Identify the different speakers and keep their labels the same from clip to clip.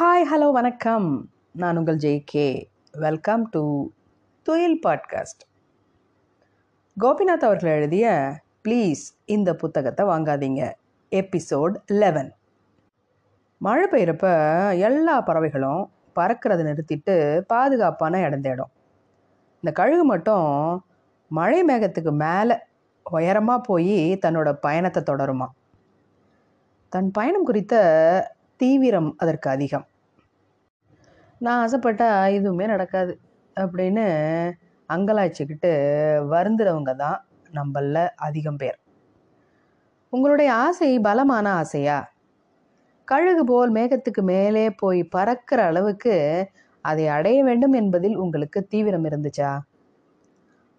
Speaker 1: Hi hello வணக்கம். நான் உங்கள் ஜெய்கே வெல்கம் டு துயில் பாட்காஸ்ட் கோபிநாத் அவர்கள் எழுதிய ப்ளீஸ் இந்த புத்தகத்தை வாங்காதீங்க. எபிசோட் லெவன் மழை பெய்கிறப்ப எல்லா பறவைகளும் பறக்கிறத நிறுத்திட்டு பாதுகாப்பான இடம் தேடும். இந்த கழுகு மட்டும் மழை மேகத்துக்கு மேலே உயரமாக போய் தன்னோட பயணத்தை தொடருமா? தன் பயணம் குறித்த தீவிரம் அதற்கு அதிகம். நான் ஆசைப்பட்டா எதுவுமே நடக்காது அப்படின்னு அங்கலாய்ச்சிக்கிட்டு வருந்துறவங்க தான் நம்மள அதிகம் பேர். உங்களுடைய ஆசை பலமான ஆசையா? கழுகு போல் மேகத்துக்கு மேலே போய் பறக்கிற அளவுக்கு அதை அடைய வேண்டும் என்பதில் உங்களுக்கு தீவிரம் இருந்துச்சா?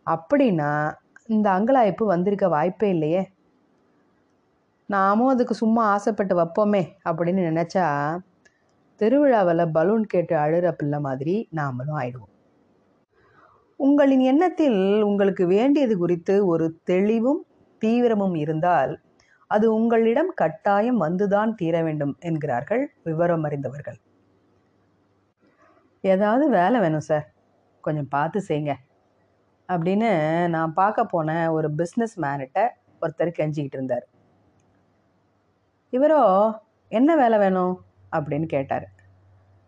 Speaker 1: அப்படின்னா இந்த அங்கலாய்ப்பு வந்திருக்க வாய்ப்பே இல்லையே. நாமும் அதுக்கு சும்மா ஆசைப்பட்டு வைப்போமே அப்படின்னு நினச்சா திருவிழாவில் பலூன் கேட்டு அழுகிற பிள்ளை மாதிரி நாமளும் ஆயிடுவோம். உங்களின் எண்ணத்தில் உங்களுக்கு வேண்டியது குறித்து ஒரு தெளிவும் தீவிரமும் இருந்தால் அது உங்களிடம் கட்டாயம் வந்துதான் தீர வேண்டும் என்கிறார்கள் விவரம் அறிந்தவர்கள். ஏதாவது வேலை வேணும் சார். கொஞ்சம் பார்த்து செய்யுங்க அப்படின்னு நான் பார்க்க போன ஒரு பிஸ்னஸ் மேனிட்ட ஒருத்தர் கெஞ்சிக்கிட்டு இருந்தார். இவரோ என்ன வேலை வேணும்? அப்படின்னு கேட்டார்.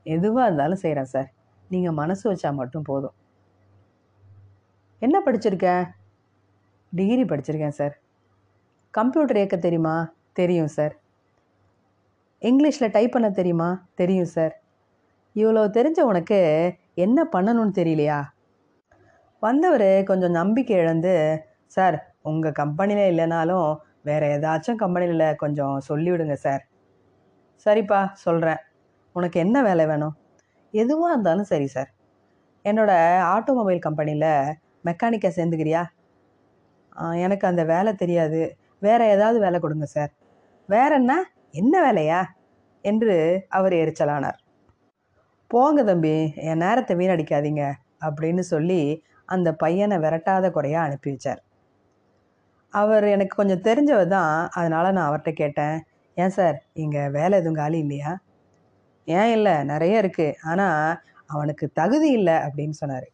Speaker 1: எதுவாக இருந்தாலும் செய்கிறேன் சார். நீங்கள் மனசு வச்சா மட்டும் போதும். என்ன படிச்சிருக்க? டிகிரி படிச்சிருக்கேன் சார். கம்ப்யூட்டர் இயக்க தெரியுமா? தெரியும் சார். இங்கிலீஷில் டைப் பண்ண தெரியுமா? தெரியும் சார். இவ்வளோ தெரிஞ்ச உனக்கு என்ன பண்ணணும்னு தெரியலையா? வந்தவர் கொஞ்சம் நம்பிக்கை இழந்து சார் உங்கள் கம்பெனியில் இல்லைனாலும் வேறு ஏதாச்சும் கம்பெனியில் கொஞ்சம் சொல்லிவிடுங்க சார். சரிப்பா சொல்கிறேன் உனக்கு என்ன வேலை வேணும்? எதுவாக இருந்தாலும் சரி சார். என்னோடய ஆட்டோமொபைல் கம்பெனியில் மெக்கானிக்காக சேர்ந்துக்கிறியா? எனக்கு அந்த வேலை தெரியாது. வேறு ஏதாவது வேலை கொடுங்க சார். வேற என்ன? என்ன வேலையா? என்று அவர் எரிச்சலானார். போங்க தம்பி. என் நேரத்தை வீணடிக்காதீங்க அப்படின்னு சொல்லி அந்த பையனை விரட்டாத குறையாக அனுப்பி வச்சார். அவர் எனக்கு கொஞ்சம் தெரிஞ்சவர் தான் அதனால் நான் அவர்கிட்ட கேட்டேன். ஏன் சார்? இங்கே வேலை எதுவும் காலி இல்லையா? ஏன் இல்லை நிறைய இருக்குது ஆனால் அவனுக்கு தகுதி இல்லை அப்படின்னு சொன்னார்.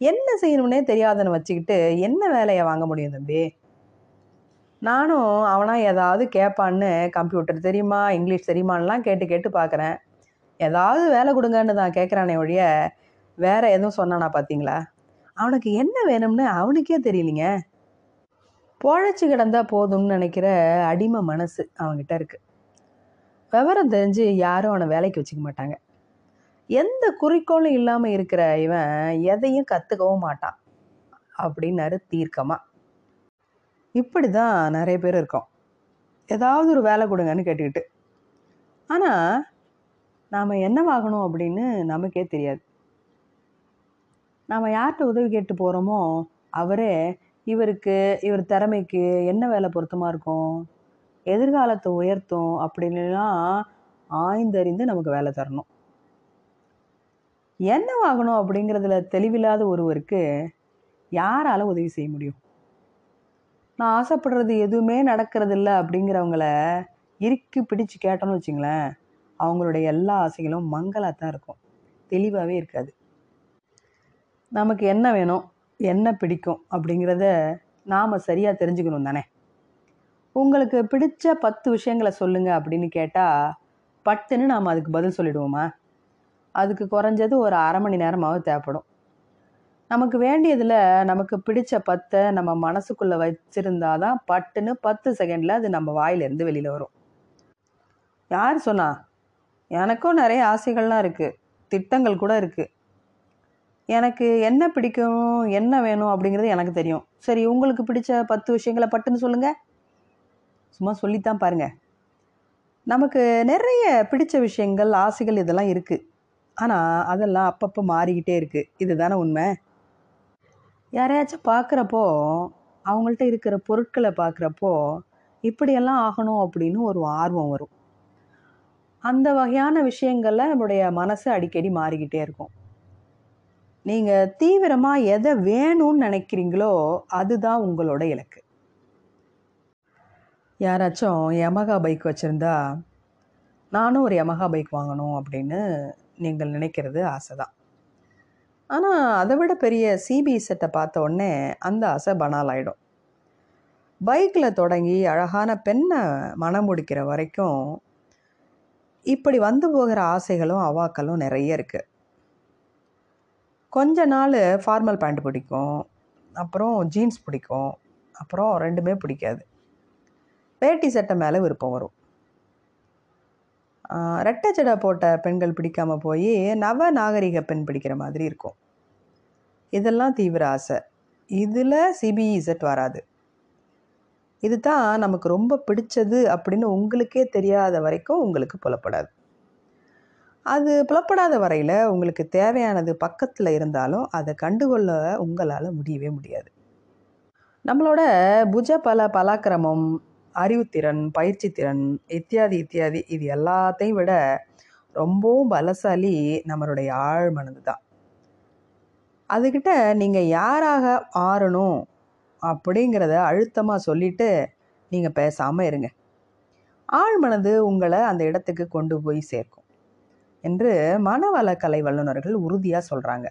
Speaker 1: என்ன செய்யணும்னே தெரியாதன்னு வச்சுக்கிட்டு என்ன வேலையை வாங்க முடியும் தம்பி? நானும் அவனாக ஏதாவது கேட்பான்னு கம்ப்யூட்டர் தெரியுமா இங்கிலீஷ் தெரியுமான்லாம் கேட்டு கேட்டு பார்க்குறேன் ஏதாவது வேலை கொடுங்கன்னு தான் கேட்குறானே ஒழிய வேறு எதுவும் சொன்னானா பார்த்தீங்களா அவனுக்கு என்ன வேணும்னு அவனுக்கே தெரியலிங்க. பொழைச்சி கிடந்தா போதும்னு நினைக்கிற அடிமை மனசு அவன்கிட்ட இருக்குது விவரம் தெரிஞ்சு யாரும் அவனை வேலைக்கு வச்சுக்க மாட்டாங்க. எந்த குறிக்கோளும் இல்லாமல் இருக்கிற இவன் எதையும் கற்றுக்கவும் மாட்டான். அப்படின்னாரு தீர்க்கமாக இப்படி தான் நிறைய பேர் இருக்கோம். ஏதாவது ஒரு வேலை கொடுங்கன்னு கேட்டுக்கிட்டு. ஆனால் நாம் என்னவாகணும் அப்படின்னு நமக்கே தெரியாது. நாம் யார்கிட்ட உதவி கேட்டு போகிறோமோ அவரே இவருக்கு இவர் திறமைக்கு என்ன வேலை பொருத்தமாக இருக்கும்? எதிர்காலத்தை உயர்த்தும் அப்படின்லாம் ஆய்ந்தறிந்து நமக்கு வேலை தரணும். என்ன வாங்கணும் அப்படிங்கிறதுல தெளிவில்லாத ஒருவருக்கு யாரால உதவி செய்ய முடியும்? நான் ஆசைப்படுறது எதுவுமே நடக்கிறது இல்லை அப்படிங்கிறவங்கள இறுக்கி பிடிச்சு கேட்டோன்னு வச்சுங்களேன் அவங்களுடைய எல்லா ஆசைகளும் மங்களாக தான் இருக்கும். தெளிவாகவே இருக்காது. நமக்கு என்ன வேணும்? என்ன பிடிக்கும் அப்படிங்கிறத நாம் சரியாக தெரிஞ்சுக்கணும் தானே? உங்களுக்கு பிடிச்ச பத்து விஷயங்களை சொல்லுங்கள் அப்படின்னு கேட்டால் பட்டுன்னு நாம் அதுக்கு பதில் சொல்லிடுவோமா? அதுக்கு குறைஞ்சது ஒரு அரை மணி நேரமாவது தேவைப்படும். நமக்கு வேண்டியதில் நமக்கு பிடிச்ச பத்தை நம்ம மனசுக்குள்ளே வச்சுருந்தா தான் பட்டுன்னு பத்து செகண்டில் அது நம்ம வாயிலேருந்து வெளியில் வரும். யார் சொன்னா? எனக்கும் நிறைய ஆசைகள்லாம் இருக்குது திட்டங்கள் கூட இருக்குது எனக்கு என்ன பிடிக்கும் என்ன வேணும் அப்படிங்கிறது எனக்கு தெரியும். சரி உங்களுக்கு பிடிச்ச பத்து விஷயங்களை பட்டுன்னு சொல்லுங்கள் சும்மா சொல்லித்தான் பாருங்கள் நமக்கு நிறைய பிடிச்ச விஷயங்கள் ஆசைகள் இதெல்லாம் இருக்குது ஆனால் அதெல்லாம் அப்பப்போ மாறிக்கிட்டே இருக்குது இதுதானே உண்மை? யாரையாச்சும் பார்க்குறப்போ அவங்கள்ட்ட இருக்கிற பொருட்களை பார்க்குறப்போ இப்படியெல்லாம் ஆகணும் அப்படின்னு ஒரு ஆர்வம் வரும். அந்த வகையான விஷயங்களில் நம்மளுடைய மனசு அடிக்கடி மாறிக்கிட்டே இருக்கும். நீங்கள் தீவிரமாக எதை வேணும்னு நினைக்கிறீங்களோ அதுதான் உங்களோட இலக்கு. யாராச்சும் யமகா பைக் வச்சுருந்தா நானும் ஒரு யமகா பைக் வாங்கணும் அப்படின்னு நீங்கள் நினைக்கிறது ஆசை தான் ஆனால் அதை விட பெரிய சிபி செட்டை பார்த்த உடனே அந்த ஆசை பனால் ஆகிடும் பைக்கில் தொடங்கி அழகான பெண்ணை மனம் முடிக்கிற வரைக்கும் இப்படி வந்து போகிற ஆசைகளும் அவாக்களும் நிறைய இருக்குது கொஞ்ச நாள் ஃபார்மல் பேண்ட் பிடிக்கும். அப்புறம் ஜீன்ஸ் பிடிக்கும். அப்புறம் ரெண்டுமே பிடிக்காது. வேட்டி சட்டை மேலே விருப்பம் வரும். ரெட்டை ஜடை போட்ட பெண்கள் பிடிக்காமல் போய் நவ நாகரிக பெண் பிடிக்கிற மாதிரி இருக்கும். இதெல்லாம் தீவிர ஆசை. இதில் சிபிஇசட் வராது. இது தான் நமக்கு ரொம்ப பிடிச்சது அப்படின்னு உங்களுக்கே தெரியாத வரைக்கும் உங்களுக்கு புலப்படாது. அது புலப்படாத வரையில் உங்களுக்கு தேவையானது பக்கத்தில் இருந்தாலும் அதை கண்டுகொள்ள உங்களால் முடியவே முடியாது. நம்மளோட புஜ பல பலாக்கிரமம் அறிவுத்திறன் பயிற்சி திறன் இத்தியாதி இத்தியாதி இது எல்லாத்தையும் விட ரொம்பவும் பலசாலி நம்மளுடைய ஆழ் மனது தான். அதுக்கிட்ட நீங்கள் யாராக ஆறணும் அப்படிங்கிறத அழுத்தமாக சொல்லிட்டு நீங்கள் பேசாமல் இருங்க. ஆழ் மனது உங்களை அந்த இடத்துக்கு கொண்டு போய் சேர்க்கும். என்று மனவளக்கலை வல்லுநர்கள் உறுதியாக சொல்கிறாங்க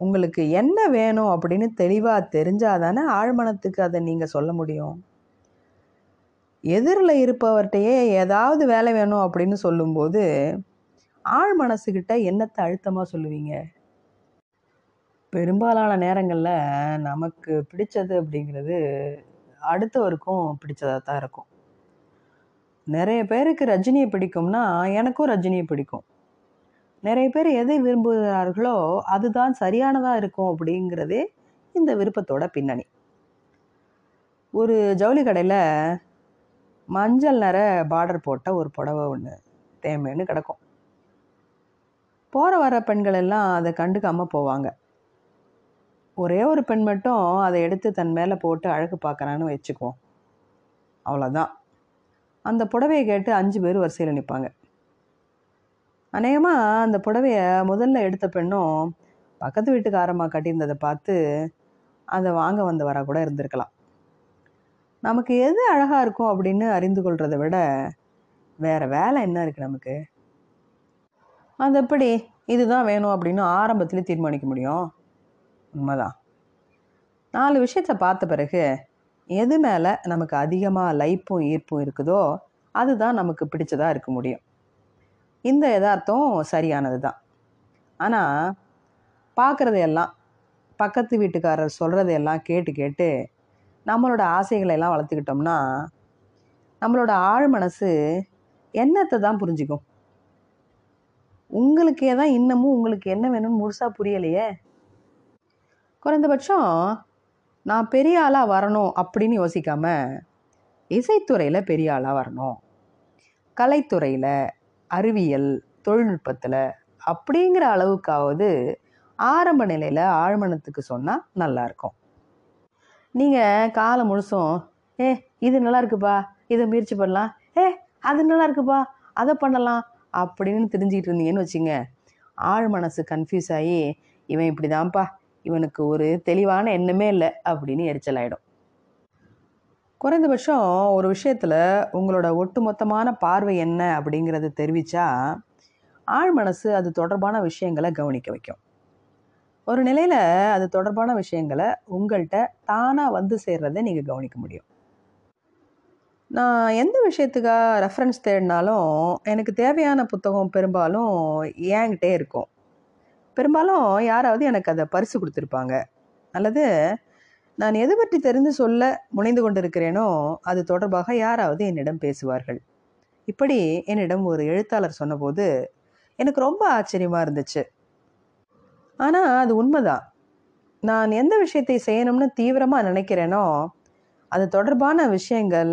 Speaker 1: உங்களுக்கு என்ன வேணும் அப்படின்னு தெளிவாக தெரிஞ்சால் தானே ஆழ்மனத்துக்கு அதை நீங்கள் சொல்ல முடியும். எதிரில் இருப்பவர்கிட்டயே ஏதாவது வேலை வேணும் அப்படின்னு சொல்லும்போது ஆழ் மனசுக்கிட்ட என்னத்தை அழுத்தமாக சொல்லுவீங்க? பெரும்பாலான நேரங்களில் நமக்கு பிடிச்சது அப்படிங்கிறது அடுத்தவருக்கும் பிடிச்சதாக தான் இருக்கும். நிறைய பேருக்கு ரஜினியை பிடிக்கும்னா எனக்கும் ரஜினியை பிடிக்கும். நிறைய பேர் எதை விரும்புகிறார்களோ அதுதான் சரியானதாக இருக்கும் அப்படிங்கிறதே இந்த விருப்பத்தோட பின்னணி. ஒரு ஜவுளி கடையில் மஞ்சள் நிற பார்டர் போட்ட ஒரு புடவை ஒன்று தேமைன்னு கிடக்கும். போகிற வர பெண்கள் எல்லாம் அதை கண்டுக்காமல் போவாங்க. ஒரே ஒரு பெண் மட்டும் அதை எடுத்து தன் மேலே போட்டு அழகு பார்க்குறான்னு வச்சுக்குவோம். அவ்வளோதான் அந்த புடவையை கேட்டு அஞ்சு பேர் வரிசையில் நிற்பாங்க அநேகமாக அந்த புடவைய முதல்ல எடுத்த பெண்ணும் பக்கத்து வீட்டுக்காரமாக கட்டியிருந்ததை பார்த்து அதை வாங்க வந்தவராக கூட இருந்திருக்கலாம். நமக்கு எது அழகாக இருக்கும் அப்படின்னு அறிந்து கொள்றதை விட வேறு வேலை என்ன இருக்குது நமக்கு? அது எப்படி? இதுதான் வேணும் அப்படின்னு ஆரம்பத்திலே தீர்மானிக்க முடியும். உண்மைதான். நாலு விஷயத்தை பார்த்த பிறகு எது மேலே நமக்கு அதிகமாக லைப்பும் ஈர்ப்பும் இருக்குதோ அதுதான் நமக்கு பிடிச்சதாக இருக்க முடியும். இந்த யதார்த்தம் சரியானது தான். ஆனால் பார்க்குறதையெல்லாம் பக்கத்து வீட்டுக்காரர் சொல்கிறதையெல்லாம் கேட்டு கேட்டு நம்மளோட ஆசைகளை எல்லாம் வளர்த்துக்கிட்டோம்னா நம்மளோட ஆழ் மனசு என்னத்தை தான் புரிஞ்சுக்கும். உங்களுக்கே தான் இன்னமும் உங்களுக்கு என்ன வேணும்னு முழுசாக புரியலையே? குறைந்தபட்சம் நான் பெரிய ஆளாக வரணும் அப்படின்னு யோசிக்காம இசைத்துறையில் பெரிய ஆளாக வரணும். கலைத்துறையில் அறிவியல் தொழில்நுட்பத்தில் அப்படிங்கிற அளவுக்காவது ஆரம்ப நிலையில் ஆழ்மனத்துக்கு சொன்னால் நல்லாயிருக்கும் நீங்கள் காலம் முழுசும் ஏ இது நல்லா இருக்குப்பா இதை முயற்சி பண்ணலாம். ஏ அது நல்லா இருக்குப்பா அதை பண்ணலாம். அப்படின்னு தெரிஞ்சுக்கிட்டு இருந்தீங்கன்னு வச்சுங்க ஆழ் மனசு கன்ஃபியூஸ் ஆகி இவன் இப்படி தான்ப்பா இவனுக்கு ஒரு தெளிவான எண்ணமே இல்லை அப்படின்னு எரிச்சல் ஆகிடும் குறைந்தபட்சம் ஒரு விஷயத்தில் உங்களோட ஒட்டுமொத்தமான பார்வை என்ன அப்படிங்கிறத தெரிவித்தா ஆழ் மனசு அது தொடர்பான விஷயங்களை கவனிக்க வைக்கும். ஒரு நிலையில் அது தொடர்பான விஷயங்களை உங்கள்கிட்ட தானாக வந்து சேர்றதை நீங்கள் கவனிக்க முடியும். நான் எந்த விஷயத்துக்காக ரெஃபரன்ஸ் தேடினாலும் எனக்கு தேவையான புத்தகம் பெரும்பாலும் ஏங்கிட்டே இருக்கும். பெரும்பாலும் யாராவது எனக்கு அதை பரிசு கொடுத்துருப்பாங்க. அல்லது நான் எது பற்றி தெரிந்து சொல்ல முனைந்து கொண்டிருக்கிறேனோ அது தொடர்பாக யாராவது என்னிடம் பேசுவார்கள். இப்படி என்னிடம் ஒரு எழுத்தாளர் சொன்னபோது எனக்கு ரொம்ப ஆச்சரியமாக இருந்துச்சு. ஆனால் அது உண்மைதான். நான் எந்த விஷயத்தை செய்யணும்னு தீவிரமாக நினைக்கிறேனோ அது தொடர்பான விஷயங்கள்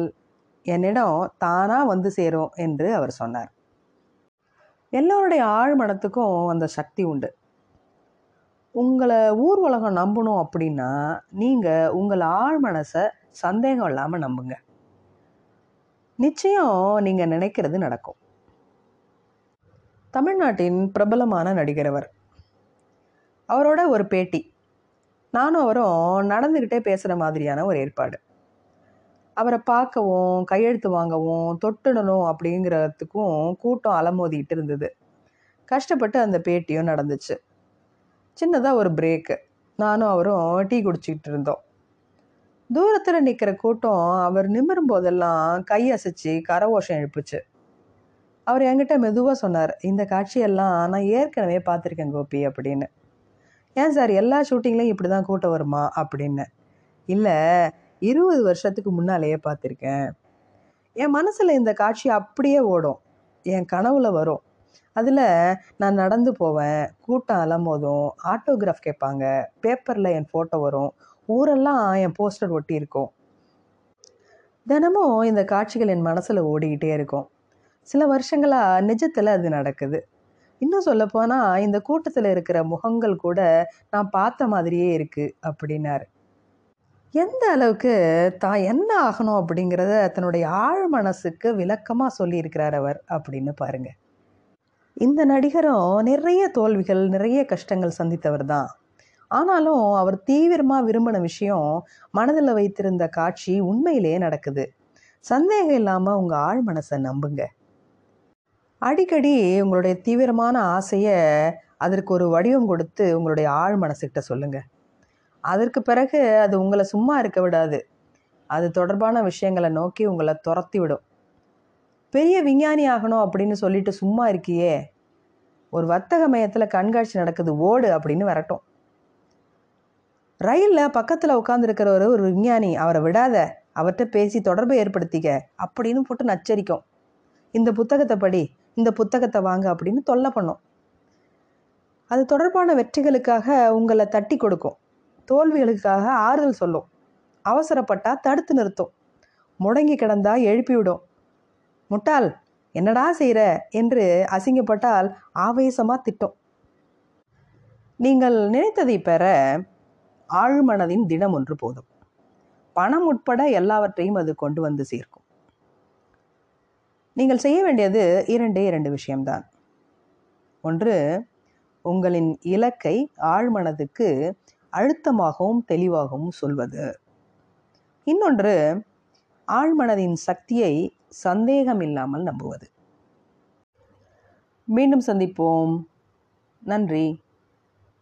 Speaker 1: என்னிடம் தானாக வந்து சேரும் என்று அவர் சொன்னார். எல்லோருடைய ஆழ்மனத்துக்கும் அந்த சக்தி உண்டு. உங்களை ஊர் உலகம் நம்பணும் அப்படின்னா நீங்கள் உங்கள் ஆழ் மனசை சந்தேகம் இல்லாமல் நம்புங்க. நிச்சயம் நீங்கள் நினைக்கிறது நடக்கும். தமிழ்நாட்டின் பிரபலமான நடிகர் அவர் அவரோட ஒரு பேட்டி. நானும் அவரும் நடந்துக்கிட்டே பேசுகிற மாதிரியான ஒரு ஏற்பாடு. அவரை பார்க்கவும் கையெழுத்து வாங்கவும் தொட்டுடணும் அப்படிங்கிறதுக்கும் கூட்டம் அலமோதிக்கிட்டு இருந்தது. கஷ்டப்பட்டு அந்த பேட்டியும் நடந்துச்சு. சின்னதாக ஒரு பிரேக்கு நானும் அவரும் டீ குடிச்சிக்கிட்டு இருந்தோம். தூரத்தில் நிற்கிற கூட்டம் அவர் நிமிரும் போதெல்லாம் கை அசைச்சு கரவோஷம் எழுப்புச்சு அவர் என்கிட்ட மெதுவாக சொன்னார் இந்த காட்சியெல்லாம் நான் ஏற்கனவே பார்த்துருக்கேன் கோபி அப்படின்னு. ஏன் சார் எல்லா ஷூட்டிங்லையும் இப்படி தான் கூட்டம் வருமா? அப்படின்னு. இல்லை இருபது வருஷத்துக்கு முன்னாலேயே பார்த்துருக்கேன். என் மனசில் இந்த காட்சி அப்படியே ஓடும். என் கனவுல வரும். அதில் நான் நடந்து போவேன். கூட்டம் அலமோதும் ஆட்டோகிராஃப் கேட்பாங்க. பேப்பரில் என் ஃபோட்டோ வரும். ஊரெல்லாம் என் போஸ்டர் ஒட்டி இருக்கும். தினமும் இந்த காட்சிகள் என் மனசில் ஓடிக்கிட்டே இருக்கும். சில வருஷங்களாக நிஜத்தில் அது நடக்குது. இன்னும் சொல்லப்போனால் இந்த கூட்டத்தில் இருக்கிற முகங்கள் கூட நான் பார்த்த மாதிரியே இருக்குது அப்படின்னாரு. எந்த அளவுக்கு தான் என்ன ஆகணும் அப்படிங்கிறத தன்னுடைய ஆழ் மனசுக்கு விளக்கமாக சொல்லியிருக்கிறார் அவர் அப்படின்னு பாருங்கள் இந்த நடிகரும் நிறைய தோல்விகள் நிறைய கஷ்டங்கள் சந்தித்தவர் தான். ஆனாலும் அவர் தீவிரமாக விரும்பின விஷயம் மனதில் வைத்திருந்த காட்சி உண்மையிலேயே நடக்குது. சந்தேகம் இல்லாமல் உங்கள் ஆழ் மனசை நம்புங்க. அடிக்கடி உங்களுடைய தீவிரமான ஆசையை அதற்கு ஒரு வடிவம் கொடுத்து உங்களுடைய ஆழ் மனசுக்கிட்ட சொல்லுங்கள் அதற்கு பிறகு அது உங்களை சும்மா இருக்க விடாது. அது தொடர்பான விஷயங்களை நோக்கி உங்களை துரத்தி விடும். பெரிய விஞ்ஞானி ஆகணும் அப்படின்னு சொல்லிட்டு சும்மா இருக்கியே. ஒரு வர்த்தக மையத்தில் கண்காட்சி நடக்குது ஓடு அப்படின்னு வரட்டும். ரயிலில் பக்கத்தில் உட்காந்துருக்கிற ஒரு விஞ்ஞானி அவரை விடாத அவர்கிட்ட பேசி தொடர்பை ஏற்படுத்திக்க அப்படின்னு போட்டு நச்சரிக்கும். இந்த புத்தகத்தை படி இந்த புத்தகத்தை வாங்க அப்படின்னு தொல்லை பண்ணும். அது தொடர்பான வெற்றிகளுக்காக உங்களை தட்டி கொடுக்கும். தோல்விகளுக்காக ஆறுதல் சொல்லும். அவசரப்பட்டால் தடுத்து நிறுத்தும். முடங்கி கிடந்தா எழுப்பிவிடும். முட்டாள் என்னடா செய்கிற என்று அசிங்கப்பட்டால் ஆவேசமாக திட்டம். நீங்கள் நினைத்ததை பெற ஆழ்மனதின் தினம் ஒன்று போதும். பணம் உட்பட எல்லாவற்றையும் அது கொண்டு வந்து சேர்க்கும். நீங்கள் செய்ய வேண்டியது இரண்டே இரண்டு விஷயம்தான். ஒன்று உங்களின் இலக்கை ஆழ்மனதுக்கு அழுத்தமாகவும் தெளிவாகவும் சொல்வது. இன்னொன்று ஆழ்மனதின் சக்தியை சந்தேகம் இல்லாமல் நம்புவது. மீண்டும் சந்திப்போம். நன்றி.